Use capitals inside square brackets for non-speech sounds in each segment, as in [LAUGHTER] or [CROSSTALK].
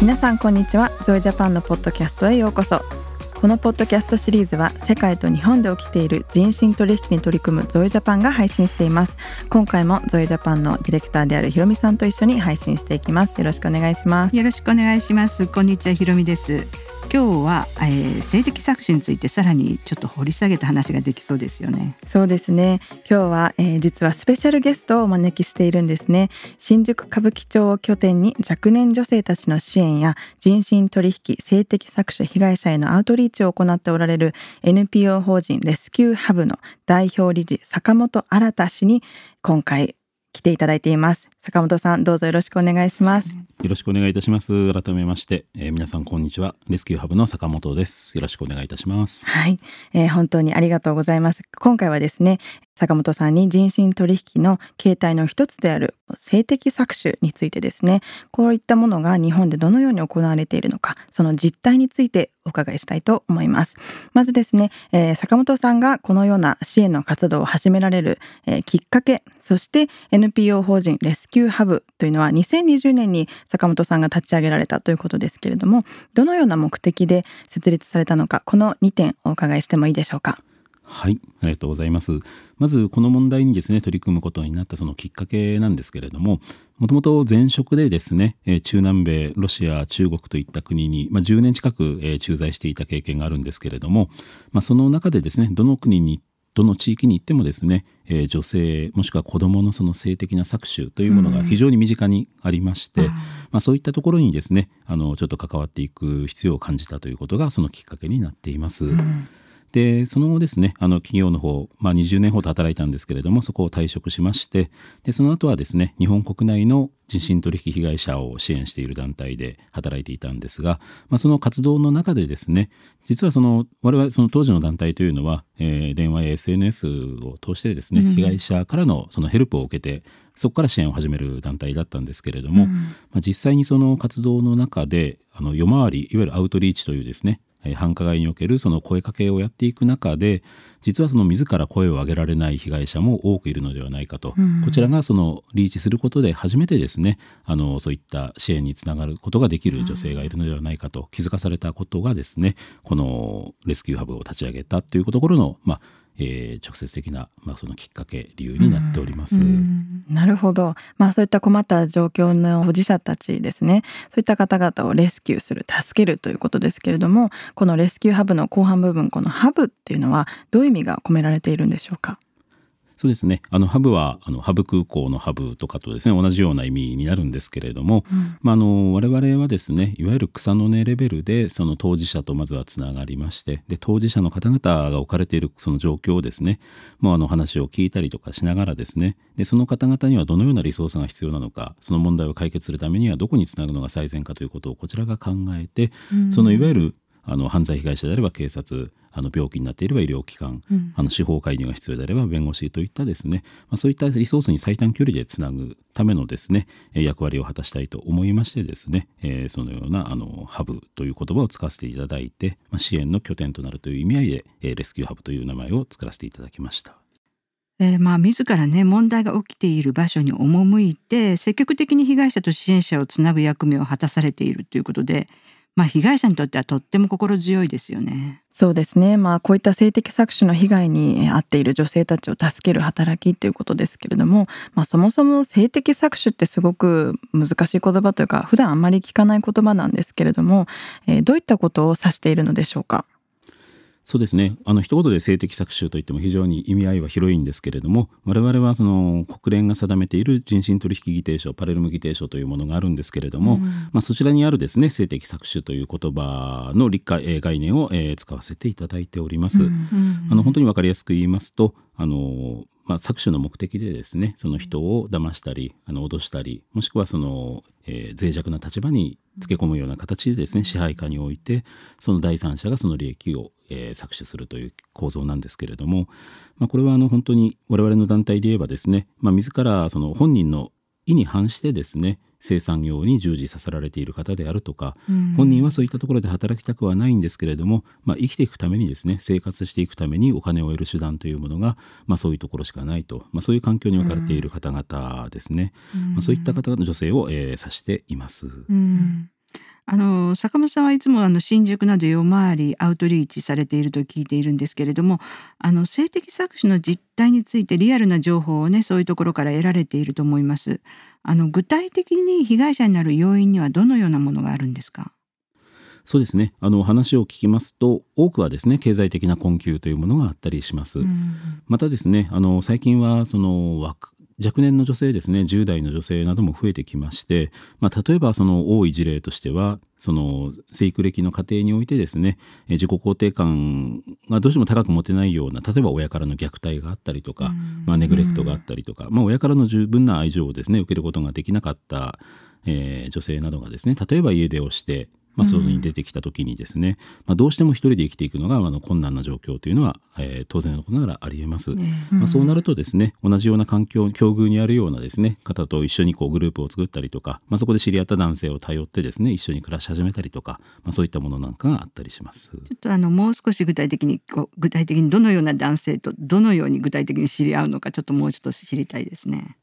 皆さんこんにちは。ゾイジャパンのポッドキャストへようこそ。このポッドキャストシリーズは世界と日本で起きている人身取引に取り組むゾイジャパンが配信しています。今回もゾイジャパンのディレクターであるひろみさんと一緒に配信していきます。よろしくお願いします。よろしくお願いします。こんにちはひろみです。今日は、えー、性的搾取についてさらにちょっと掘り下げた話ができそうですよね。そうですね。今日は、えー、実はスペシャルゲストをお招きしているんですね。新宿歌舞伎町を拠点に若年女性たちの支援や人身取引性的搾取被害者へのアウトリーチを行っておられる NPO 法人レスキューハブの代表理事坂本新氏に今回来ていただいています坂本さんどうぞよろしくお願いします。よろしくお願いいたします。改めまして、えー、皆さんこんにちは。レスキューハブの坂本です。よろしくお願いいたします。はい、えー、本当にありがとうございます。今回はですね坂本さんに人身取引の形態の一つである性的搾取についてですねこういったものが日本でどのように行われているのかその実態についてお伺いしたいと思います。まずですね、えー、坂本さんがこのような支援の活動を始められる、えー、きっかけそして NPO 法人レスキューハブというのは2020年に坂本さんが立ち上げられたということですけれどもどのような目的で設立されたのかこの2点お伺いしてもいいでしょうか？はいありがとうございます。まずこの問題にですね取り組むことになったそのきっかけなんですけれどももともと前職でですね中南米ロシア中国といった国に、まあ、10年近く駐在していた経験があるんですけれども、まあ、その中でですねどの国にどの地域に行ってもですね、えー、女性もしくは子どものその性的な搾取というものが非常に身近にありまして、うん、まあ、そういったところにですねあのちょっと関わっていく必要を感じたということがそのきっかけになっています。うんでその後ですねあの企業の方、まあ、20年ほど働いたんですけれどもそこを退職しましてでその後はですね日本国内の人身取引被害者を支援している団体で働いていたんですが、まあ、その活動の中でですね実はその我々その当時の団体というのは、えー、電話や SNS を通してですね、うん、被害者からのそのヘルプを受けてそこから支援を始める団体だったんですけれども、うん、まあ、実際にその活動の中であの夜回りいわゆるアウトリーチというですね繁華街におけるその声かけをやっていく中で実はその自ら声を上げられない被害者も多くいるのではないかと、うん、こちらがそのリーチすることで初めてですねあのそういった支援につながることができる女性がいるのではないかと気づかされたことがですねこのレスキューハブを立ち上げたというところの、まあ、えー、直接的な、まあ、そのきっかけ理由になっております。なるほど、まあ、そういった困った状況の保持者たちですね。そういった方々をレスキューする助けるということですけれどもこのレスキューハブの後半部分このハブっていうのはどういう意味が込められているんでしょうか？そうですね。あのハブはあのハブ空港のハブとかとですね同じような意味になるんですけれども、うん、まあ、あの我々はですねいわゆる草の根レベルでその当事者とまずはつながりましてで当事者の方々が置かれているその状況をですねもうあの話を聞いたりとかしながらですねでその方々にはどのようなリソースが必要なのかその問題を解決するためにはどこにつなぐのが最善かということをこちらが考えて、うん、そのいわゆるあの犯罪被害者であれば警察あの病気になっていれば医療機関、うん、あの司法介入が必要であれば弁護士といったですね、まあ、そういったリソースに最短距離でつなぐためのですね役割を果たしたいと思いましてですね、えー、そのようなあのハブという言葉を使わせていただいて、まあ、支援の拠点となるという意味合いで、えー、レスキューハブという名前を作らせていただきました。えー、まあ自らね問題が起きている場所に赴いて積極的に被害者と支援者をつなぐ役目を果たされているということでまあ、被害者にとってはとっても心強いですよね。そうですね、まあ、こういった性的搾取の被害に遭っている女性たちを助ける働きということですけれども、まあ、そもそも性的搾取ってすごく難しい言葉というか普段あんまり聞かない言葉なんですけれども、えー、どういったことを指しているのでしょうか？そうですね。あの一言で性的搾取といっても非常に意味合いは広いんですけれども我々はその国連が定めている人身取引議定書パレルム議定書というものがあるんですけれども、うん、まあ、そちらにあるですね性的搾取という言葉の理解概念を、えー、使わせていただいております。うん、あの本当に分かりやすく言いますとあのまあ、搾取の目的でですねその人を騙したりあの脅したりもしくはその、えー、脆弱な立場につけ込むような形でですね支配下においてその第三者がその利益を、えー、搾取するという構造なんですけれども、まあ、これはあの本当に我々の団体で言えばですね、まあ、自らその本人の意に反してですね生産業に従事させられている方であるとか、うん本人はそういったところで働きたくはないんですけれども、まあ、生きていくためにですね生活していくためにお金を得る手段というものが、まあ、そういうところしかないと、まあ、そういう環境に置かれている方々ですね、まあ、そういった方々の女性を、えー指しています。うんあの坂本さんはいつもあの新宿など夜回りアウトリーチされていると聞いているんですけれどもあの性的搾取の実態についてリアルな情報をねそういうところから得られていると思います。あの具体的に被害者になる要因にはどのようなものがあるんですか？そうですねあの話を聞きますと多くはですね経済的な困窮というものがあったりします。うんまたですねあの最近はその若若年の女性ですね10代の女性なども増えてきまして、まあ、例えばその多い事例としてはその生育歴の過程においてですねえ自己肯定感がどうしても高く持てないような例えば親からの虐待があったりとか、まあ、ネグレクトがあったりとか、まあ、親からの十分な愛情をですね受けることができなかった、えー女性などがですね例えば家出をして、まあ、外に出てきた時にですね、まあ、どうしても一人で生きていくのがあの困難な状況というのは、えー当然のことながらありえます。ねまあ、そうなるとですね同じような環境境遇にあるようなですね方と一緒にこうグループを作ったりとか、まあ、そこで知り合った男性を頼ってですね一緒に暮らし始めたりとか、まあ、そういったものなんかがあったりします。ちょっとあのもう少し具体的にこう具体的にどのような男性とどのように具体的に知り合うのかちょっともうちょっと知りたいですね。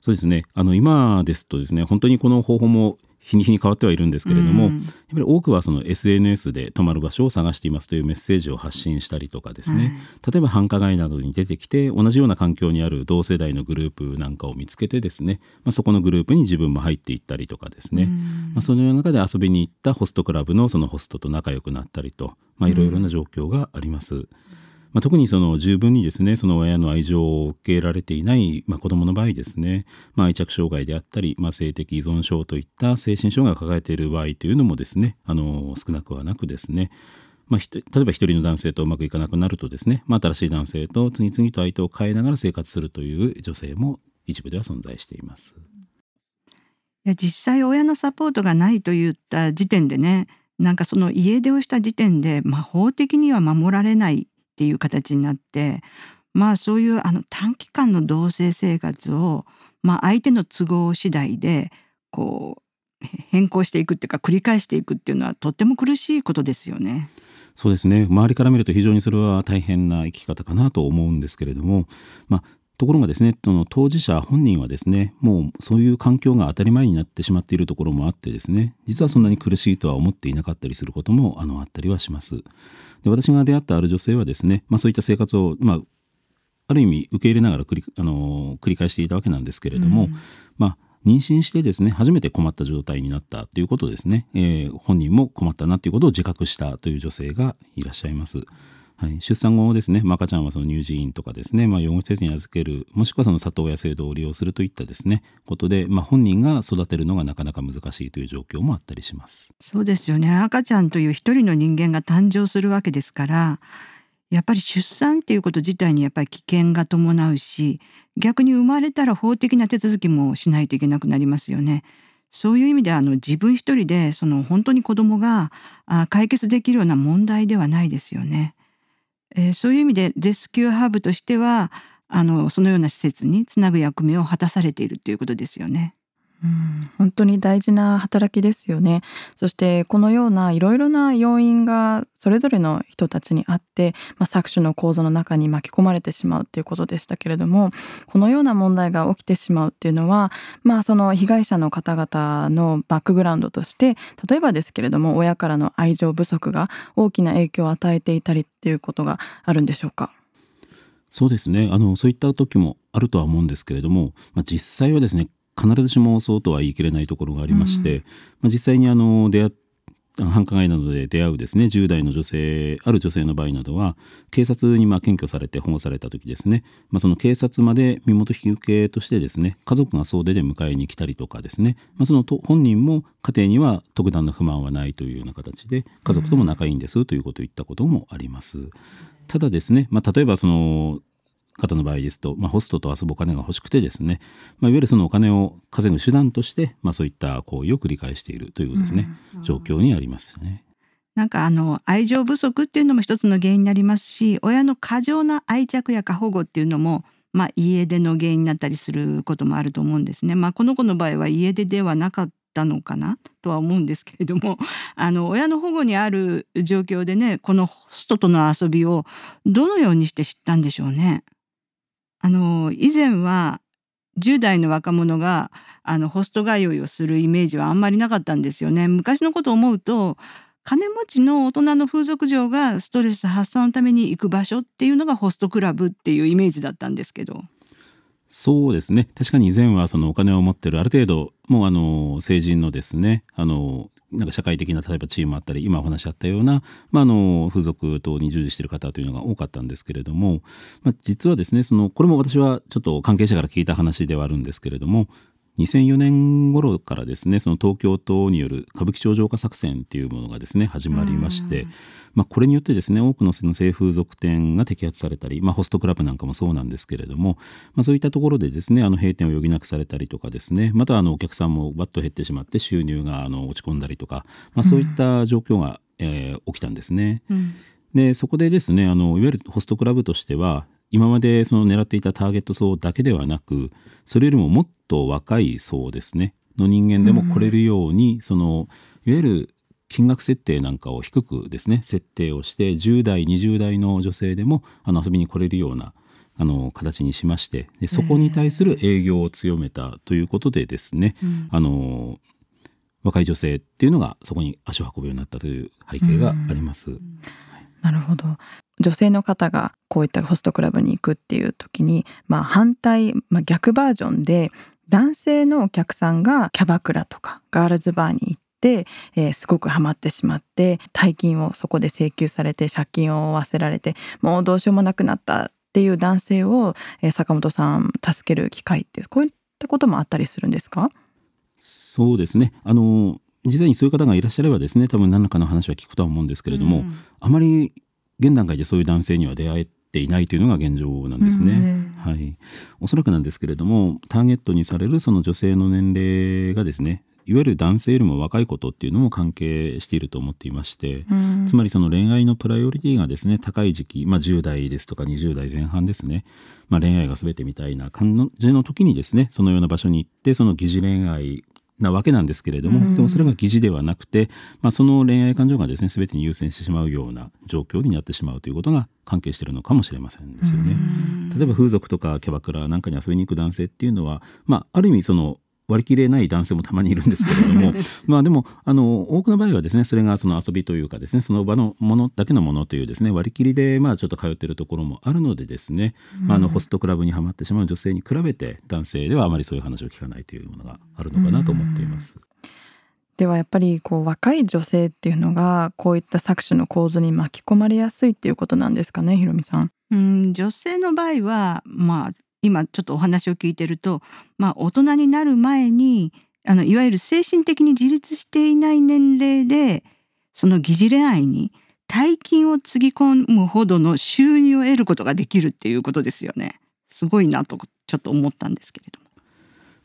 そうですねあの今ですとですね本当にこの方法も日に日に変わってはいるんですけれども、うん。やっぱり多くはその SNS で泊まる場所を探していますというメッセージを発信したりとかですね、例えば繁華街などに出てきて同じような環境にある同世代のグループなんかを見つけてですね、まあ、そこのグループに自分も入っていったりとかですね、まあ、そのような中で遊びに行ったホストクラブのそのホストと仲良くなったりと、まあ、いろいろな状況があります。まあ、特にその十分にですねその親の愛情を受けられていない、まあ、子どもの場合ですね、まあ、愛着障害であったり、まあ、性的依存症といった精神障害を抱えている場合というのもですねあの少なくはなくですねまあ、例えば一人の男性とうまくいかなくなるとですね、まあ、新しい男性と次々と相手を変えながら生活するという女性も一部では存在しています。いや実際親のサポートがないといった時点でねなんかその家出をした時点で、まあ、法的には守られないっていう形になってまあそういうあの短期間の同棲生活を、まあ、相手の都合次第でこう変更していくっていうか繰り返していくっていうのはとっても苦しいことですよね。そうですね周りから見ると非常にそれは大変な生き方かなと思うんですけれども、まあ、ところがですねその当事者本人はですねもうそういう環境が当たり前になってしまっているところもあってですね実はそんなに苦しいとは思っていなかったりすることもあのあったりはします。で私が出会ったある女性はですね、まあ、そういった生活を、まあ、ある意味受け入れながら繰り,、あの繰り返していたわけなんですけれども、うんまあ妊娠してですね初めて困った状態になったということですね、えー本人も困ったなということを自覚したという女性がいらっしゃいます。はい、出産後ですね、ま赤ちゃんはその乳児院とかですね、まあ、養護施設に預けるもしくはその里親制度を利用するといったですねことで、まあ、本人が育てるのがなかなか難しいという状況もあったりします。そうですよね赤ちゃんという一人の人間が誕生するわけですからやっぱり出産っていうこと自体にやっぱり危険が伴うし逆に生まれたら法的な手続きもしないといけなくなりますよね。そういう意味であの自分一人でその本当に子供があ解決できるような問題ではないですよね。えーそういう意味でレスキューハーブとしてはあのそのような施設につなぐ役目を果たされているということですよね。うん本当に大事な働きですよね。そしてこのようないろいろな要因がそれぞれの人たちにあって、まあ、搾取の構造の中に巻き込まれてしまうっていうことでしたけれどもこのような問題が起きてしまうっていうのは、まあ、その被害者の方々のバックグラウンドとして例えばですけれども親からの愛情不足が大きな影響を与えていたりっていうことがあるんでしょうか？そうですねあのそういった時もあるとは思うんですけれども、まあ、実際はですね必ずしもそうとは言い切れないところがありまして、まあ、実際にあの出会っ繁華街などで出会うですね10代の女性ある女性の場合などは警察にまあ検挙されて保護された時ですね、まあ、その警察まで身元引受としてですね家族が総出で迎えに来たりとかですね、まあ、そのと本人も家庭には特段の不満はないというような形で家族とも仲いいんですということを言ったこともあります。ただですね、まあ、例えばその方の場合ですと、まあ、ホストと遊ぶお金が欲しくてですね、まあ、いわゆるそのお金を稼ぐ手段として、まあ、そういった行為を繰り返しているというですね、状況にありますよね。なんかあの愛情不足っていうのも一つの原因になりますし親の過剰な愛着や過保護っていうのもまあ、家出の原因になったりすることもあると思うんですね。まあ、この子の場合は家出ではなかったのかなとは思うんですけれども [LAUGHS] あの親の保護にある状況でねこのホストとの遊びをどのようにして知ったんでしょうね。あの以前は10代の若者があのホスト通いをするイメージはあんまりなかったんですよね。昔のことを思うと金持ちの大人の風俗嬢がストレス発散のために行く場所っていうのがホストクラブっていうイメージだったんですけど。そうですね確かに以前はそのお金を持ってるある程度もうあの成人のですねあのなんか社会的な例えばチームあったり今お話しあったような、まあ、の風俗等に従事している方というのが多かったんですけれども、まあ、実はですねそのこれも私はちょっと関係者から聞いた話ではあるんですけれども2004年頃からですねその東京都による歌舞伎町浄化作戦っていうものがですね始まりまして、まあ、これによってですね多くの性風俗店が摘発されたり、まあ、ホストクラブなんかもそうなんですけれども、まあ、そういったところでですねあの閉店を余儀なくされたりとかですねまたあのお客さんもバッと減ってしまって収入があの落ち込んだりとか、まあ、そういった状況が、えー、起きたんですね。うん。でそこでですねあのいわゆるホストクラブとしては今までその狙っていたターゲット層だけではなくそれよりももっと若い層ですね。の人間でも来れるように、うん、そのいわゆる金額設定なんかを低くですね設定をして10代20代の女性でもあの遊びに来れるようなあの形にしましてでそこに対する営業を強めたということでですね、うん、あの若い女性っていうのがそこに足を運ぶようになったという背景があります。うん。なるほど女性の方がこういったホストクラブに行くっていう時に、まあ、反対、まあ、逆バージョンで男性のお客さんがキャバクラとかガールズバーに行って、えー、すごくハマってしまって大金をそこで請求されて借金を負わせられてもうどうしようもなくなったっていう男性を、えー、坂本さん助ける機会ってこういったこともあったりするんですか？そうですね。あの実際にそういう方がいらっしゃればですね多分何らかの話は聞くとは思うんですけれども、うん、あまり現段階でそういう男性には出会えていないというのが現状なんですね。うん、はい、おそらくなんですけれどもターゲットにされるその女性の年齢がですねいわゆる男性よりも若いことっていうのも関係していると思っていまして、うん、つまりその恋愛のプライオリティがですね高い時期、まあ、10代ですとか20代前半ですね、まあ、恋愛が全てみたいな感じの時にですねそのような場所に行ってその疑似恋愛なわけなんですけれども、うん、でもそれが疑似ではなくて、まあ、その恋愛感情がですね全てに優先してしまうような状況になってしまうということが関係しているのかもしれませんですよね。例えば風俗とかキャバクラなんかに遊びに行く男性っていうのは、まあ、ある意味その割り切れない男性もたまにいるんですけれども [LAUGHS] まあでもあの多くの場合はですねそれがその遊びというかですねその場のものだけのものというですね割り切りでまあちょっと通っているところもあるのでですね、うん、まあ、あのホストクラブにはまってしまう女性に比べて男性ではあまりそういう話を聞かないというものがあるのかなと思っています。ではやっぱりこう若い女性っていうのがこういった搾取の構図に巻き込まれやすいっていうことなんですかねひろみさん。うん女性の場合はまあ今ちょっとお話を聞いてると、まあ、大人になる前にあのいわゆる精神的に自立していない年齢でその疑似恋愛に大金をつぎ込むほどの収入を得ることができるっていうことですよね。すごいなとちょっと思ったんですけれども。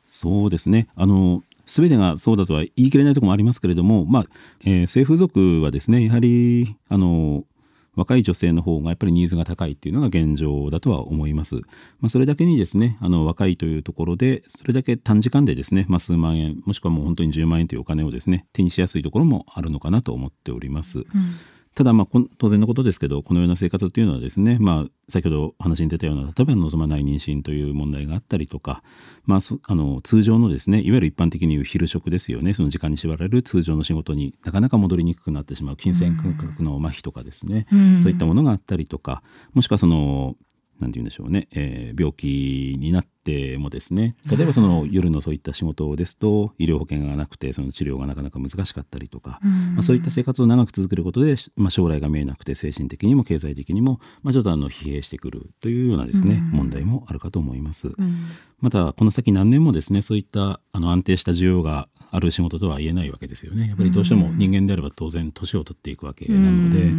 そうですねあの全てがそうだとは言い切れないところもありますけれども、まあえー、性風俗はですねやはりあの若い女性の方がやっぱりニーズが高いっていうのが現状だとは思います。まあ、それだけにですね、あの若いというところで、それだけ短時間でですね、まあ、数万円、もしくはもう本当に10万円というお金をですね、手にしやすいところもあるのかなと思っております。うんただまあ当然のことですけどこのような生活っていうのはですね、まあ、先ほど話に出たような例えば望まない妊娠という問題があったりとか、まあ、あの通常のですねいわゆる一般的に言う昼食ですよね。その時間に縛られる通常の仕事になかなか戻りにくくなってしまう金銭感覚の麻痺とかですね、うん、そういったものがあったりとかもしくはその何て言うんでしょうね、えー、病気になってもですね。例えばその夜のそういった仕事ですと医療保険がなくてその治療がなかなか難しかったりとか、まあ、そういった生活を長く続けることで、まあ、将来が見えなくて精神的にも経済的にも、まあ、ちょっとあの疲弊してくるというようなですね、問題もあるかと思います。またこの先何年もですねそういったあの安定した需要がある仕事とは言えないわけですよね。やっぱりどうしても人間であれば当然年を取っていくわけなので,、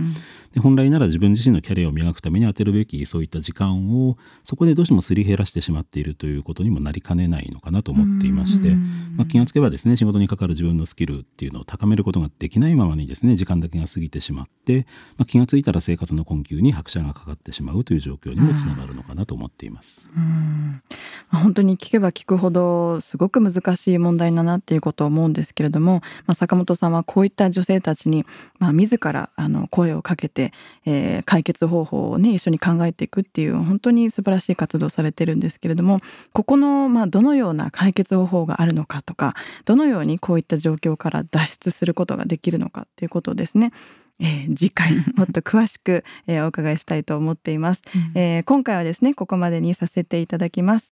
で本来なら自分自身のキャリアを磨くために充てるべきそういった時間をそこでどうしてもすり減らしてしまっているということにもなりかねないのかなと思っていまして、まあ、気がつけばですね仕事にかかる自分のスキルっていうのを高めることができないままにですね時間だけが過ぎてしまって、まあ、気がついたら生活の困窮に拍車がかかってしまうという状況にもつながるのかなと思っています。うん。本当に聞けば聞くほどすごく難しい問題だなっていうことを思うんですけれども、まあ、坂本さんはこういった女性たちに、まあ、自らあの声をかけて、えー、解決方法をね一緒に考えていくっていう本当に素晴らしい活動をされてるんですけれどもここの、まあ、どのような解決方法があるのかとかどのようにこういった状況から脱出することができるのかっていうことをですね。えー、次回 [LAUGHS] もっと詳しく、えー、お伺いしたいと思っています、うん、えー、今回はですねここまでにさせていただきます、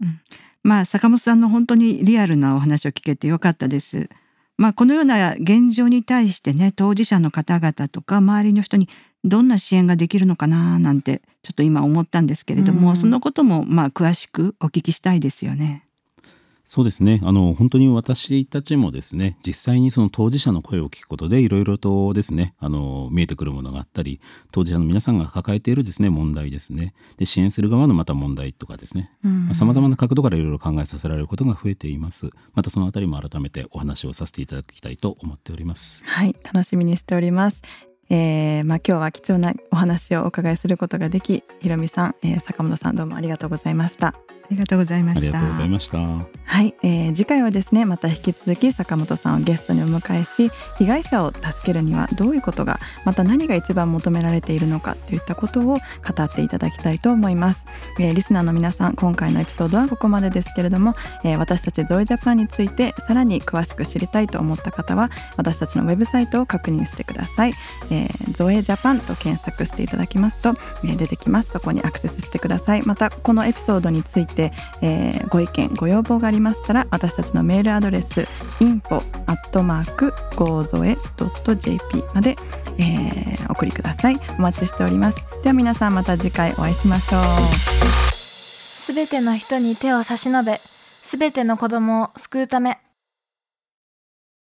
うん、まあ坂本さんの本当にリアルなお話を聞けてよかったですまあこのような現状に対してね当事者の方々とか周りの人にどんな支援ができるのかななんてちょっと今思ったんですけれども、うん、そのこともまあ詳しくお聞きしたいですよね。そうですね。あの本当に私たちもですね実際にその当事者の声を聞くことでいろいろとですねあの見えてくるものがあったり当事者の皆さんが抱えているですね問題ですね。で支援する側のまた問題とかですね。さまざ、まな角度からいろいろ考えさせられることが増えています。またそのあたりも改めてお話をさせていただきたいと思っております。はい楽しみにしております。えーまあ、今日は貴重なお話をお伺いすることができひろみさん、えー、坂本さんどうもありがとうございました。ありがとうございました。ありがとうございました。はい、えー、次回はですね、また引き続き坂本さんをゲストにお迎えし、被害者を助けるにはどういうことが、また何が一番求められているのかといったことを語っていただきたいと思います。えー、リスナーの皆さん、今回のエピソードはここまでですけれども、えー、私たちゾイジャパンについてさらに詳しく知りたいと思った方は、私たちのウェブサイトを確認してください。えー、ゾエジャパンと検索していただきますと、えー、出てきます。そこにアクセスしてください。またこのエピソードについてて、えー、ご意見ご要望がありましたら私たちのメールアドレス info.gozoe.jp まで、えー、送りください。お待ちしております。では皆さんまた次回お会いしましょう。すべての人に手を差し伸べすべての子供を救うため